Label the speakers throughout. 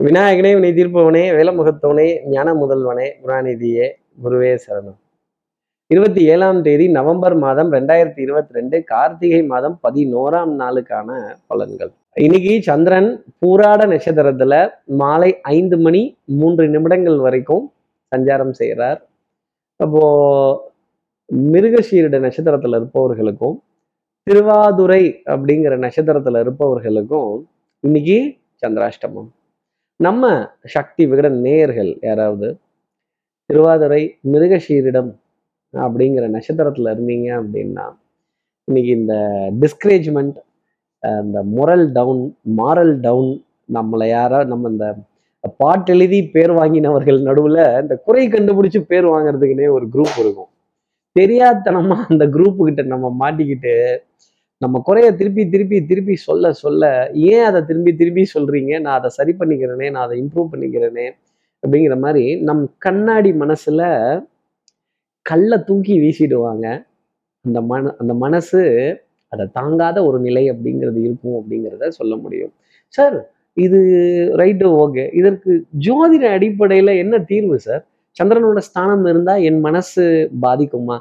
Speaker 1: விநாயகனே வினை தீர்ப்பவனே வேலமுகத்தவனே ஞான முதல்வனே குணாநிதியே குருவே சரணம். இருபத்தி ஏழாம் தேதி நவம்பர் மாதம் ரெண்டாயிரத்தி இருபத்தி ரெண்டு கார்த்திகை மாதம் பதினோராம் நாளுக்கான பலன்கள். இன்னைக்கு சந்திரன் பூராட நட்சத்திரத்துல மாலை ஐந்து மணி மூன்று நிமிடங்கள் வரைக்கும் சஞ்சாரம் செய்கிறார் அப்போ மிருகஷீரிட நட்சத்திரத்துல இருப்பவர்களுக்கும் திருவாதுரை அப்படிங்கிற நட்சத்திரத்துல இருப்பவர்களுக்கும் இன்னைக்கு சந்திராஷ்டமம். நம்ம சக்தி விகட நேயர்கள் யாராவது திருவாதிரை மிருகஷீரிடம் அப்படிங்கிற நட்சத்திரத்துல இருந்தீங்க அப்படின்னா இன்னைக்கு இந்த டிஸ்கரேஜ்மெண்ட் இந்த மொரல் டவுன் மாரல் டவுன் நம்மளை யாரா நம்ம இந்த பாட்டு எழுதி பேர் வாங்கினவர்கள் நடுவில் இந்த குறை கண்டுபிடிச்சு பேர் வாங்குறதுக்குன்னே ஒரு குரூப் இருக்கும். தெரியாதனமா அந்த குரூப்பு கிட்ட நம்ம மாட்டிக்கிட்டு நம்ம குறைய திருப்பி திருப்பி திருப்பி சொல்ல சொல்ல ஏன் அதை திரும்பி திரும்பி சொல்றீங்க? நான் அதை சரி பண்ணிக்கிறேனே நான் அதை இம்ப்ரூவ் பண்ணிக்கிறேனே அப்படிங்கிற மாதிரி நம் கண்ணாடி மனசுல கல்லை தூக்கி வீசிடுவாங்க. அந்த மன அந்த மனசு அதை தாங்காத ஒரு நிலை அப்படிங்கிறது இருக்கும் அப்படிங்கிறத சொல்ல முடியும். சார் இது ரைட்டு ஓகே இதற்கு ஜோதிட அடிப்படையில் என்ன தீர்வு சார்? சந்திரனோட ஸ்தானம் இருந்தால் என் மனசு பாதிக்குமா?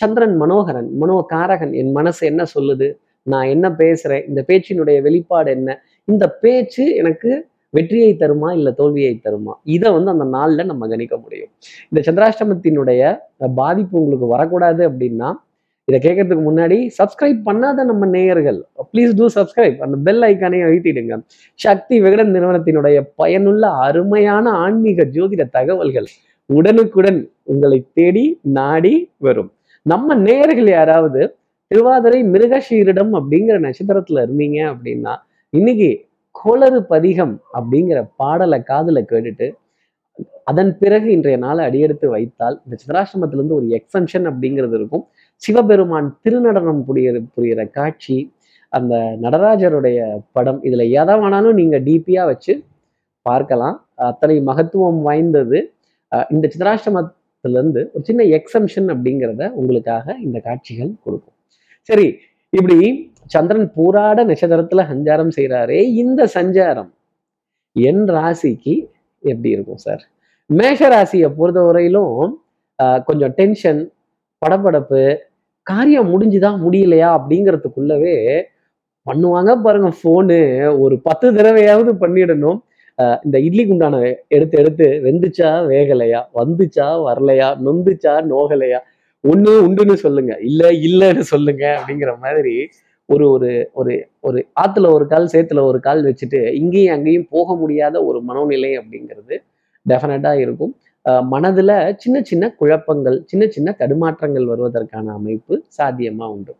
Speaker 1: சந்திரன் மனோகரன் மனோகாரகன் என் மனசு என்ன சொல்லுது? நான் என்ன பேசுறேன்? இந்த பேச்சினுடைய வெளிப்பாடு என்ன? இந்த பேச்சு எனக்கு வெற்றியை தருமா இல்லை தோல்வியை தருமா? இதை வந்து அந்த நாளில் நம்ம கணிக்க முடியும். இந்த சந்திராஷ்டமத்தினுடைய பாதிப்பு உங்களுக்கு வரக்கூடாது அப்படின்னா இதை கேட்கறதுக்கு முன்னாடி சப்ஸ்கிரைப் பண்ணாத நம்ம நேயர்கள் ப்ளீஸ் டூ சப்ஸ்கிரைப் அந்த பெல் ஐக்கானையும் அழுத்திடுங்க. சக்தி விகடன் நிறுவனத்தினுடைய பயனுள்ள அருமையான ஆன்மீக ஜோதிட தகவல்கள் உடனுக்குடன் உங்களை தேடி நாடி வரும். நம்ம நேர்கள் யாராவது திருவாதிரை மிருகஷீரிடம் அப்படிங்கிற நட்சத்திரத்துல இருந்தீங்க அப்படின்னா இன்னைக்கு கோளறு பதிகம் அப்படிங்கிற பாடலை காதுல கேட்டுட்டு அதன் பிறகு இன்றைய நாளை அடியெடுத்து வைத்தால் இந்த சித்ராசிரமத்திலிருந்து ஒரு எக்ஸம்ஷன் அப்படிங்கிறது இருக்கும். சிவபெருமான் திருநடனம் புரிய புரியிற காட்சி அந்த நடராஜருடைய படம் இதுல எதை வேணாலும் நீங்க டிபியா வச்சு பார்க்கலாம். அத்தனை மகத்துவம் வாய்ந்தது. இந்த இருந்து ஒரு சின்ன எக்ஸம்ஷன் அப்படிங்கிறத உங்களுக்காக இந்த காட்சிகள் கொடுக்கும். சரி இப்படி சந்திரன் பூராட நட்சத்திரத்துல சஞ்சாரம் செய்கிறாரே இந்த சஞ்சாரம் என் ராசிக்கு எப்படி இருக்கும் சார்? மேஷ ராசியை பொறுத்த வரையிலும் கொஞ்சம் டென்ஷன் படப்படப்பு காரியம் முடிஞ்சுதா முடியலையா அப்படிங்கிறதுக்குள்ளவே பண்ணுவாங்க பாருங்க ஃபோனு ஒரு பத்து தடவையாவது பண்ணிடணும். இந்த இட்லி குண்டான எடுத்து எடுத்து வெந்துச்சா வேகலையா? வந்துச்சா வரலையா? நொந்துச்சா நோகலையா? ஒண்ணு உண்டுன்னு சொல்லுங்க. இல்லை இல்லைன்னு சொல்லுங்க அப்படிங்கிற மாதிரி ஒரு ஒரு ஒரு ஒரு ஆத்துல ஒரு கால் சேத்துல ஒரு கால் வச்சுட்டு இங்கேயும் அங்கேயும் போக முடியாத ஒரு மனோநிலை அப்படிங்கிறது டெஃபினட்டாக இருக்கும். மனதுல சின்ன சின்ன குழப்பங்கள் சின்ன சின்ன தடுமாற்றங்கள் வருவதற்கான அமைப்பு சாத்தியமா உண்டு.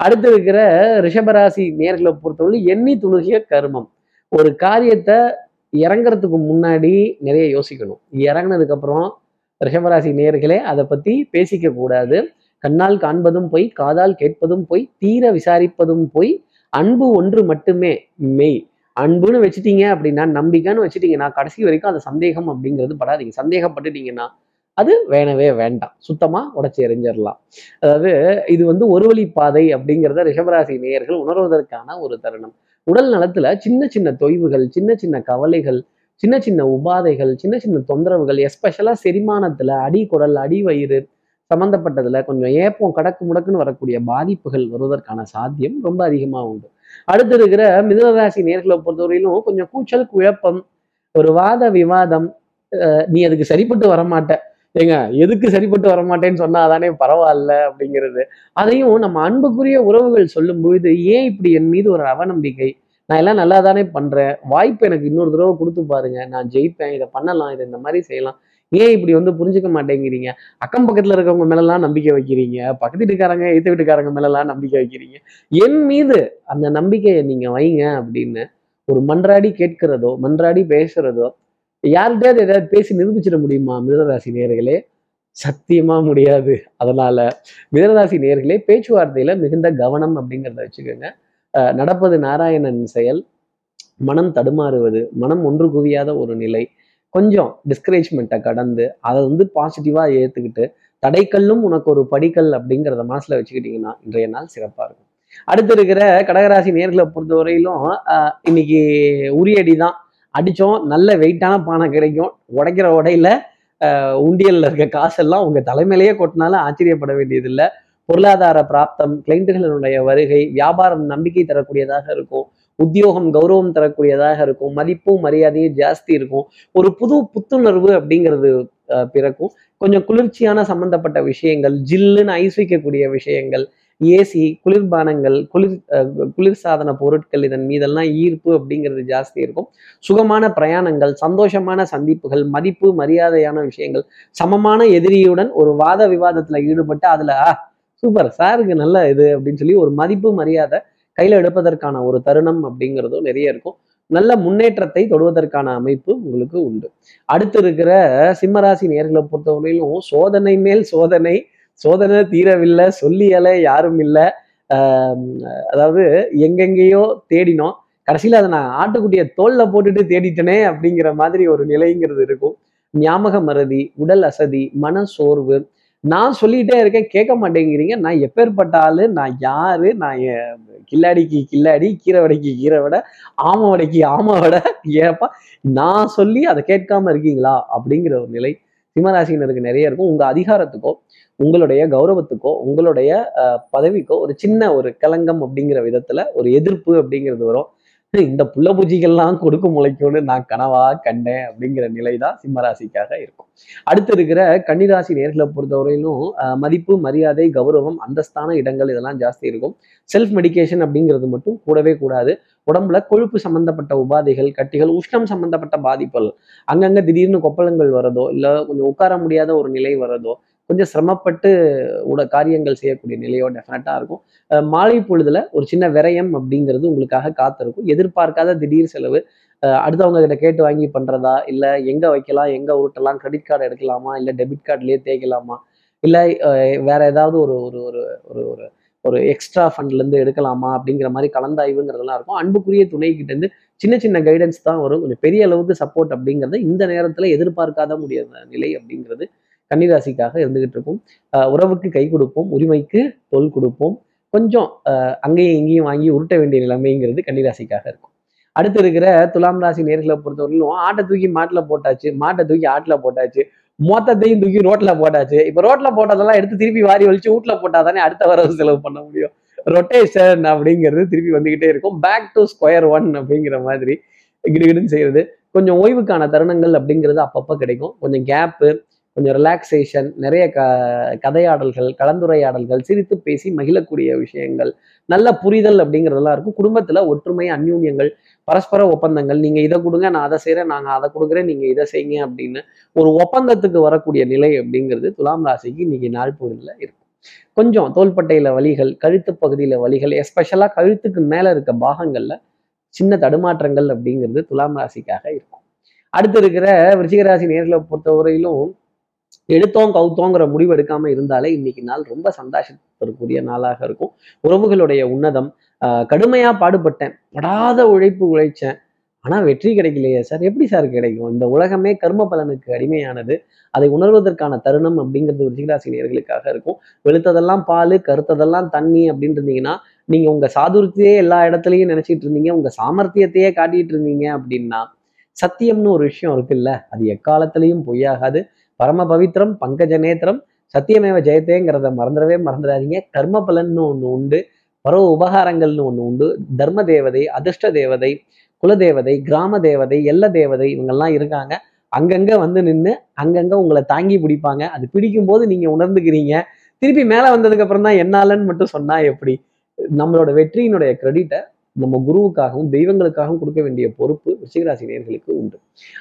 Speaker 1: அடுத்து இருக்கிற ரிஷபராசி நேர்களை பொறுத்தவரை எண்ணி துணுகிய கருமம். ஒரு காரியத்தை இறங்குறதுக்கு முன்னாடி நிறைய யோசிக்கணும். இறங்கினதுக்கப்புறம் ரிஷபராசி நேர்களே அதை பற்றி பேசிக்க கூடாது. கண்ணால் காண்பதும் போய் காதால் கேட்பதும் போய் தீர விசாரிப்பதும் போய் அன்பு ஒன்று மட்டுமே மெய். அன்புன்னு வச்சுட்டீங்க அப்படின்னா நம்பிக்கைன்னு வச்சுட்டீங்கன்னா கடைசி வரைக்கும் அந்த சந்தேகம் அப்படிங்கிறது படாதீங்க. சந்தேகப்பட்டுட்டீங்கன்னா அது வேணவே வேண்டாம். சுத்தமாக உடச்சி எறிஞ்சிடலாம் அதாவது இது வந்து ஒரு வழி பாதை அப்படிங்கிறத ரிஷபராசி நேயர்கள் உணர்வதற்கான ஒரு தருணம். உடல் நலத்துல சின்ன சின்ன தொய்வுகள் சின்ன சின்ன கவலைகள் சின்ன சின்ன உபாதைகள் சின்ன சின்ன தொந்தரவுகள் எஸ்பெஷலாக செரிமானத்தில் அடி குடல் அடி வயிறு சம்மந்தப்பட்டதில் கொஞ்சம் ஏப்பம் கடக்கு முடக்குன்னு வரக்கூடிய பாதிப்புகள் வருவதற்கான சாத்தியம் ரொம்ப அதிகமாக உண்டு. அடுத்து இருக்கிற மிதனராசி நேர்களை பொறுத்தவரையிலும் கொஞ்சம் கூச்சல் குழப்பம் ஒரு வாத விவாதம் நீ அதுக்கு சரிப்பட்டு வரமாட்ட. ஏங்க எதுக்கு சரிப்பட்டு வரமாட்டேன்னு சொன்னா அதானே பரவாயில்ல அப்படிங்கிறது. அதையும் நம்ம அன்புக்குரிய உறவுகள் சொல்லும்போது ஏன் இப்படி என் மீது ஒரு அவநம்பிக்கை? நான் எல்லாம் நல்லா தானே பண்றேன். வாய்ப்பு எனக்கு இன்னொரு தடவை கொடுத்து பாருங்க. நான் ஜெயிப்பேன் இதை பண்ணலாம் இதை இந்த மாதிரி செய்யலாம். ஏன் இப்படி வந்து புரிஞ்சுக்க மாட்டேங்கிறீங்க? அக்கம் பக்கத்துல இருக்கவங்க மேலெல்லாம் நம்பிக்கை வைக்கிறீங்க. பக்கத்து வீட்டுக்காரங்க எய்த்த வீட்டுக்காரங்க மேலெல்லாம் நம்பிக்கை வைக்கிறீங்க. என் மீது அந்த நம்பிக்கையை நீங்க வைங்க அப்படின்னு ஒரு மன்றாடி கேட்கிறதோ மன்றாடி பேசுறதோ யார்கிட்டயாவது ஏதாவது பேசி நிரூபிச்சிட முடியுமா மிதனராசி நேர்களே சத்தியமா முடியாது. அதனால மிதனராசி நேர்களே பேச்சுவார்த்தையில மிகுந்த கவனம் அப்படிங்கிறத வச்சுக்கோங்க. நடப்பது நாராயணன் செயல். மனம் தடுமாறுவது மனம் ஒன்று குவியாத ஒரு நிலை. கொஞ்சம் டிஸ்கரேஜ்மெண்ட்டை கடந்து அதை வந்து பாசிட்டிவாக ஏற்றுக்கிட்டு தடைக்கல்லும் உனக்கு ஒரு படிக்கல் அப்படிங்கிறத மனசில் வச்சுக்கிட்டிங்கன்னா இன்றைய நாள் சிறப்பாக இருக்கும். அடுத்து இருக்கிற கடகராசி நேர்களை பொறுத்தவரையிலும் இன்னைக்கு உரியடி தான் அடித்தோம் நல்ல வெயிட்டான பானை கிடைக்கும். உடைக்கிற உடையில உண்டியலில் இருக்க காசெல்லாம் உங்கள் தலைமையிலேயே கொட்டினாலும் ஆச்சரியப்பட வேண்டியதில்லை. பொருளாதார பிராப்தம் கிளைண்ட்டுகளினுடைய வருகை வியாபாரம் நம்பிக்கை தரக்கூடியதாக இருக்கும். உத்தியோகம் கௌரவம் தரக்கூடியதாக இருக்கும். மதிப்பும் மரியாதையும் ஜாஸ்தி இருக்கும். ஒரு புது புத்துணர்வு அப்படிங்கிறது பிறக்கும். கொஞ்சம் குளிர்ச்சியான சம்பந்தப்பட்ட விஷயங்கள் ஜில்லுன்னு ஐஸ் வைக்கக்கூடிய விஷயங்கள் ஏசி குளிர்பானங்கள் குளிர் குளிர்சாதன பொருட்கள் இதன் மீதெல்லாம் ஈர்ப்பு அப்படிங்கிறது ஜாஸ்தி இருக்கும். சுகமான பிரயாணங்கள் சந்தோஷமான சந்திப்புகள் மதிப்பு மரியாதையான விஷயங்கள் சமமான எதிரியுடன் ஒரு வாத விவாதத்துல ஈடுபட்டு அதுல சூப்பர் சாருக்கு நல்ல இது அப்படின்னு சொல்லி ஒரு மதிப்பு மரியாதை கையில எடுப்பதற்கான ஒரு தருணம் அப்படிங்கிறதும் நிறைய இருக்கும். நல்ல முன்னேற்றத்தை தொடுவதற்கான அமைப்பு உங்களுக்கு உண்டு. அடுத்து இருக்கிற சிம்மராசி நேர்களை பொறுத்தவரையிலும் சோதனை மேல் சோதனை சோதனை தீரவில்லை சொல்லியலை யாரும் இல்லை. அதாவது எங்கெங்கேயோ தேடினோம். கடைசியில் அதை நான் ஆட்டுக்குட்டியை தோல்ல போட்டுட்டு தேடிட்டனே அப்படிங்கிற மாதிரி ஒரு நிலைங்கிறது இருக்கும். ஞாபக மறதி உடல் அசதி மன சோர்வு. நான் சொல்லிட்டே இருக்கேன் கேட்க மாட்டேங்கிறீங்க. நான் எப்பேற்பட்ட ஆளு? நான் யாரு? நான் கில்லாடிக்கு கில்லாடி கீரை வடைக்கு கீரை வடை ஆமை வடைக்கு ஆமை வடை ஏப்பா நான் சொல்லி அதை கேட்காம இருக்கீங்களா? அப்படிங்கிற ஒரு நிலை. சிம்மராசினருக்கு நிறைய இருக்கும். உங்க அதிகாரத்துக்கோ உங்களுடைய கௌரவத்துக்கோ உங்களுடைய பதவிக்கோ ஒரு சின்ன ஒரு கலங்கம் அப்படிங்கிற விதத்துல ஒரு எதிர்ப்பு அப்படிங்கிறது வரும். இந்த புள்ள பூஜைகள்லாம் கொடுக்கும் முளைக்கும்னு நான் கனவா கண்டேன் அப்படிங்கிற நிலை தான் சிம்மராசிக்காக இருக்கும். அடுத்து இருக்கிற கன்னிராசி நேர்களை பொறுத்தவரையிலும் மதிப்பு மரியாதை கௌரவம் அந்தஸ்தான இடங்கள் இதெல்லாம் ஜாஸ்தி இருக்கும். செல்ஃப் மெடிகேஷன் அப்படிங்கிறது மட்டும் கூடவே கூடாது. உடம்புல கொழுப்பு சம்பந்தப்பட்ட உபாதைகள் கட்டிகள் உஷ்ணம் சம்பந்தப்பட்ட பாதிப்புகள் அங்கங்க திடீர்னு கொப்பளங்கள் வரதோ இல்லை கொஞ்சம் உட்கார முடியாத ஒரு நிலை வரதோ கொஞ்சம் சிரமப்பட்டு உட காரியங்கள் செய்யக்கூடிய நிலையோ டெஃபினட்டாக இருக்கும். மாலை பொழுதுல ஒரு சின்ன விரயம் அப்படிங்கிறது உங்களுக்காக காத்திருக்கும். எதிர்பார்க்காத திடீர் செலவு. அடுத்தவங்க கிட்ட கேட்டு வாங்கி பண்ணுறதா இல்லை எங்கே வைக்கலாம்? எங்கே உருட்டலாம்? கிரெடிட் கார்டு எடுக்கலாமா? இல்லை டெபிட் கார்டுலேயே தேய்க்கலாமா? இல்லை வேற ஏதாவது ஒரு ஒரு ஒரு ஒரு ஒரு ஒரு எக்ஸ்ட்ரா ஃபண்ட்லேருந்து எடுக்கலாமா? அப்படிங்கிற மாதிரி கலந்தாய்வுங்கிறதெல்லாம் இருக்கும். அன்புக்குரிய துணை இருந்து சின்ன சின்ன கைடன்ஸ் தான் வரும். கொஞ்சம் பெரிய அளவுக்கு சப்போர்ட் அப்படிங்கிறத இந்த நேரத்தில் எதிர்பார்க்காத முடியாத நிலை அப்படிங்கிறது கன்னிராசிக்காக இருந்துகிட்டு இருக்கும். உறவுக்கு கை கொடுப்போம் உரிமைக்கு தோல் கொடுப்போம். கொஞ்சம் அங்கேயும் இங்கேயும் வாங்கி உருட்ட வேண்டிய நிலைமைங்கிறது கன்னிராசிக்காக இருக்கும். அடுத்து இருக்கிற துலாம் ராசி நேர்களை பொறுத்தவரையிலும் ஆட்டை தூக்கி மாட்டில் போட்டாச்சு மாட்டை தூக்கி ஆட்டில் போட்டாச்சு மொத்தத்தையும் தூக்கி ரோட்ல போட்டாச்சு. இப்போ ரோட்ல போட்டதெல்லாம் எடுத்து திருப்பி வாரி வலிச்சு வீட்டுல போட்டாதானே அடுத்த வரவு செலவு பண்ண முடியும். ரொட்டேஷன் அப்படிங்கிறது திருப்பி வந்துகிட்டே இருக்கும். பேக் டு ஸ்கொயர் ஒன் அப்படிங்கிற மாதிரி கிடுகிடுன்னு செய்யறது. கொஞ்சம் ஓய்வுக்கான தருணங்கள் அப்படிங்கிறது அப்பப்போ கிடைக்கும். கொஞ்சம் கேப்பு கொஞ்சம் ரிலாக்ஸேஷன் நிறைய க கதையாடல்கள் கலந்துரையாடல்கள் சிரித்து பேசி மகிழக்கூடிய விஷயங்கள் நல்ல புரிதல் அப்படிங்கிறதெல்லாம் இருக்கும். குடும்பத்தில் ஒற்றுமை அந்யூன்யங்கள் பரஸ்பர ஒப்பந்தங்கள் நீங்கள் இதை கொடுங்க நான் அதை செய்கிறேன் நாங்கள் அதை கொடுக்குறேன் நீங்கள் இதை செய்யுங்க அப்படின்னு ஒரு ஒப்பந்தத்துக்கு வரக்கூடிய நிலை அப்படிங்கிறது துலாம் ராசிக்கு இன்னைக்கு நாள் பொழுதுல இருக்கும். கொஞ்சம் தோள்பட்டையில் வலிகள் கழுத்து பகுதியில வலிகள் எஸ்பெஷலா கழுத்துக்கு மேல இருக்க பாகங்கள்ல சின்ன தடுமாற்றங்கள் அப்படிங்கிறது துலாம் ராசிக்காக இருக்கும். அடுத்து இருக்கிற விருச்சிக ராசி நேர்களை பொறுத்தவரையிலும் எடுத்தோம் கவுத்தோங்கிற முடிவு எடுக்காம இருந்தாலே இன்னைக்கு நாள் ரொம்ப சந்தோஷத்திற்குரிய நாளாக இருக்கும். உறவுகளுடைய உன்னதம் ஆஹ் கடுமையா பாடுபட்டேன். படாத உழைப்பு உழைச்சேன். ஆனா வெற்றி கிடைக்கலையே சார். எப்படி சார் கிடைக்கும்? இந்த உலகமே கர்ம பலனுக்கு அடிமையானது. அதை உணர்வதற்கான தருணம் அப்படிங்கிறது விருச்சிகராசி நேர்களுக்காக இருக்கும். வெளுத்ததெல்லாம் பால் கருத்ததெல்லாம் தண்ணி அப்படின்னு இருந்தீங்கன்னா நீங்க உங்க சாதுரியத்தையே எல்லா இடத்துலயும் நினைச்சிட்டு இருந்தீங்க. உங்க சாமர்த்தியத்தையே காட்டிட்டு இருந்தீங்க அப்படின்னா சத்தியம்னு ஒரு விஷயம் இருக்குல்ல. அது எக்காலத்திலையும் பொய்யாகாது. பரம பவித்ரம் பங்கஜ நேத்திரம் சத்தியமேவ ஜெயத்தேங்கிறத மறந்துடவே மறந்துடாதீங்க. கர்ம பலன்னு ஒன்று உண்டு பரவ உபகாரங்கள்னு ஒன்று உண்டு தர்ம தேவதை அதிர்ஷ்ட தேவதை குலதேவதை கிராம தேவதை எல்ல தேவதை இவங்கெல்லாம் இருக்காங்க. அங்கங்க வந்து நின்று அங்கங்க உங்களை தாங்கி பிடிப்பாங்க. அது பிடிக்கும் போது நீங்க உணர்ந்துக்கிறீங்க. திருப்பி மேலே வந்ததுக்கு அப்புறம் தான் என்னாலன்னு மட்டும் சொன்னா எப்படி? நம்மளோட வெற்றியினுடைய கிரெடிட்டை நம்ம குருவுக்காகவும் தெய்வங்களுக்காகவும் கொடுக்க வேண்டிய பொறுப்பு ரிஷிகராசி நேர்களுக்கு உண்டு.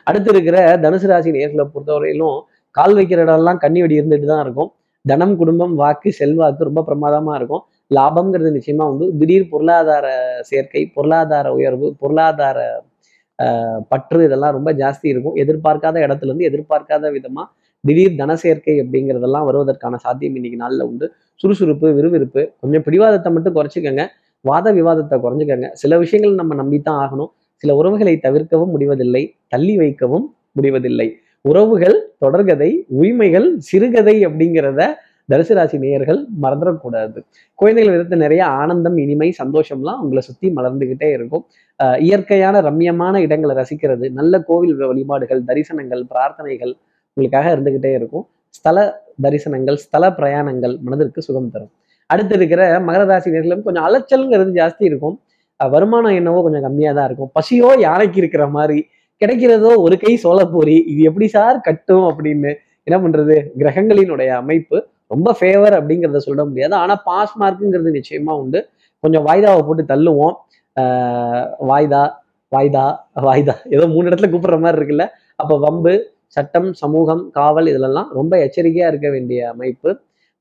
Speaker 1: அடுத்து இருக்கிற தனுசு ராசி நேர்களை பொறுத்தவரையிலும் கால் வைக்கிற இடம்லாம் கண்ணி வெடி இருந்துட்டு தான் இருக்கும். தனம் குடும்பம் வாக்கு செல்வாக்கு ரொம்ப பிரமாதமாக இருக்கும். லாபம்ங்கிறது நிச்சயமா உண்டு. திடீர் பொருளாதார சேர்க்கை பொருளாதார உயர்வு பொருளாதார ஆஹ், பற்று இதெல்லாம் ரொம்ப ஜாஸ்தி இருக்கும். எதிர்பார்க்காத இடத்துல இருந்து எதிர்பார்க்காத விதமா திடீர் தன சேர்க்கை அப்படிங்கிறதெல்லாம் வருவதற்கான சாத்தியம் இன்னைக்கு நாளில் உண்டு. சுறுசுறுப்பு விறுவிறுப்பு கொஞ்சம் பிடிவாதத்தை மட்டும் குறைச்சிக்கோங்க. வாத விவாதத்தை குறைஞ்சிக்கோங்க. சில விஷயங்கள் நம்ம நம்பித்தான் ஆகணும். சில உறவுகளை தவிர்க்கவும் முடிவதில்லை தள்ளி வைக்கவும் முடிவதில்லை. உறவுகள் தொடர்கதை உரிமைகள் சிறுகதை அப்படிங்கிறத தனுசு ராசி நேயர்கள் மறந்துடக்கூடாது. குழந்தைகள் விதத்தை நிறைய ஆனந்தம் இனிமை சந்தோஷம்லாம் உங்களை சுற்றி மலர்ந்துக்கிட்டே இருக்கும். இயற்கையான ரம்யமான இடங்களை ரசிக்கிறது நல்ல கோவில் வழிபாடுகள் தரிசனங்கள் பிரார்த்தனைகள் உங்களுக்காக இருந்துகிட்டே இருக்கும். ஸ்தல தரிசனங்கள் ஸ்தல பிரயாணங்கள் மனதிற்கு சுகம் தரும். அடுத்து இருக்கிற மகர ராசி நேர்களும் கொஞ்சம் அலைச்சல்ங்கிறது ஜாஸ்தி இருக்கும். வருமானம் என்னவோ கொஞ்சம் கம்மியாக தான் இருக்கும். பசியோ யானைக்கு இருக்கிற மாதிரி கிடைக்கிறதோ ஒரு கை சோளப்பூரி இது எப்படி சார் கட்டும் அப்படின்னு என்ன பண்றது? கிரகங்களினுடைய அமைப்பு ரொம்ப ஃபேவர் அப்படிங்கிறத சொல்ல முடியாது. ஆனால் பாஸ் மார்க்குங்கிறது நிச்சயமா உண்டு. கொஞ்சம் வாய்தாவை போட்டு தள்ளுவோம். ஆஹ் வாய்தா வாய்தா வாய்தா. ஏதோ மூணு இடத்துல கூப்பிடுற மாதிரி இருக்குல்ல? அப்போ வம்பு சட்டம் சமூகம் காவல் இதிலெல்லாம் ரொம்ப எச்சரிக்கையாக இருக்க வேண்டிய அமைப்பு.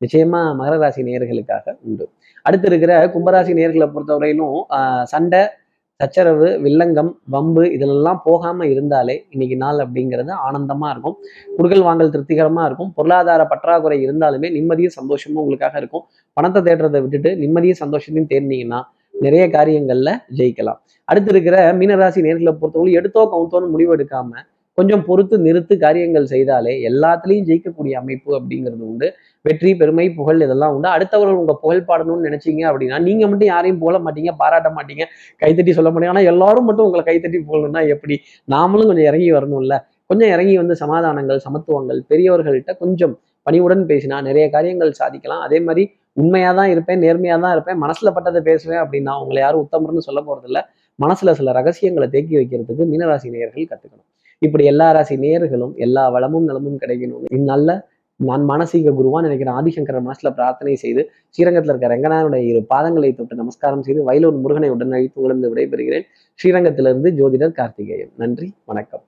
Speaker 1: நிச்சயமா மகர ராசி நேயர்களுக்காக உண்டு. அடுத்து இருக்கிற கும்பராசி நேயர்களை பொறுத்தவரையிலும் சண்டை சச்சரவு வில்லங்கம் வம்பு இதிலெல்லாம் போகாமல் இருந்தாலே இன்னைக்கு நாள் அப்படிங்கிறது ஆனந்தமாக இருக்கும். குடுக்கல் வாங்கல் திருப்திகரமாக இருக்கும். பொருளாதார பற்றாக்குறை இருந்தாலுமே நிம்மதியும் சந்தோஷமும் உங்களுக்காக இருக்கும். பணத்தை தேடுறதை விட்டுட்டு நிம்மதியும் சந்தோஷத்தையும் தேடினீங்கன்னா நிறைய காரியங்களில் ஜெயிக்கலாம். அடுத்து இருக்கிற மீனராசி நேர்களை பொறுத்தவரை எடுத்தோ கவுத்தோன்னு முடிவு எடுக்காமல் கொஞ்சம் பொறுத்து நிறுத்து காரியங்கள் செய்தாலே எல்லாத்துலேயும் ஜெயிக்கக்கூடிய அமைப்பு அப்படிங்கிறது உண்டு. வெற்றி பெருமை புகழ் இதெல்லாம் உண்டு. அடுத்தவர்கள் உங்கள் புகழ் பாடணும்னு நினைச்சிங்க அப்படின்னா நீங்கள் மட்டும் யாரையும் போல மாட்டீங்க பாராட்ட மாட்டீங்க கைத்தட்டி சொல்ல மாட்டீங்க. ஆனால் எல்லாரும் மட்டும் உங்களை கைத்தட்டி போகணும்னா எப்படி? நாமளும் கொஞ்சம் இறங்கி வரணும்ல. கொஞ்சம் இறங்கி வந்து சமாதானங்கள் சமத்துவங்கள் பெரியவர்கள்ட்ட கொஞ்சம் பணிவுடன் பேசினா நிறைய காரியங்கள் சாதிக்கலாம். அதே மாதிரி உண்மையாக தான் இருப்பேன் நேர்மையாக தான் இருப்பேன் மனசில் பட்டதை பேசுவேன் அப்படின்னா உங்களை யாரும் உத்தமர்னு சொல்ல போகிறதில்ல மனசில் சில ரகசியங்களை தேக்கி வைக்கிறதுக்கு மீனராசி நேயர்கள் கற்றுக்கணும் இப்படி எல்லா ராசி நேயர்களும் எல்லா வளமும் நலமும் கிடைக்கணும் இந்நாள்ல நான் மானசீக குருவான் நினைக்கிற ஆதிசங்கர மனசுல பிரார்த்தனை செய்து ஸ்ரீரங்கத்தில் இருக்க ரங்கநாதனுடைய இரு பாதங்களை தொட்டு நமஸ்காரம் செய்து வயலூர் முருகனை உடன் அழைத்து விடைபெறுகிறேன். ஸ்ரீரங்கத்திலிருந்து ஜோதிடர் கார்த்திகேயன். நன்றி வணக்கம்.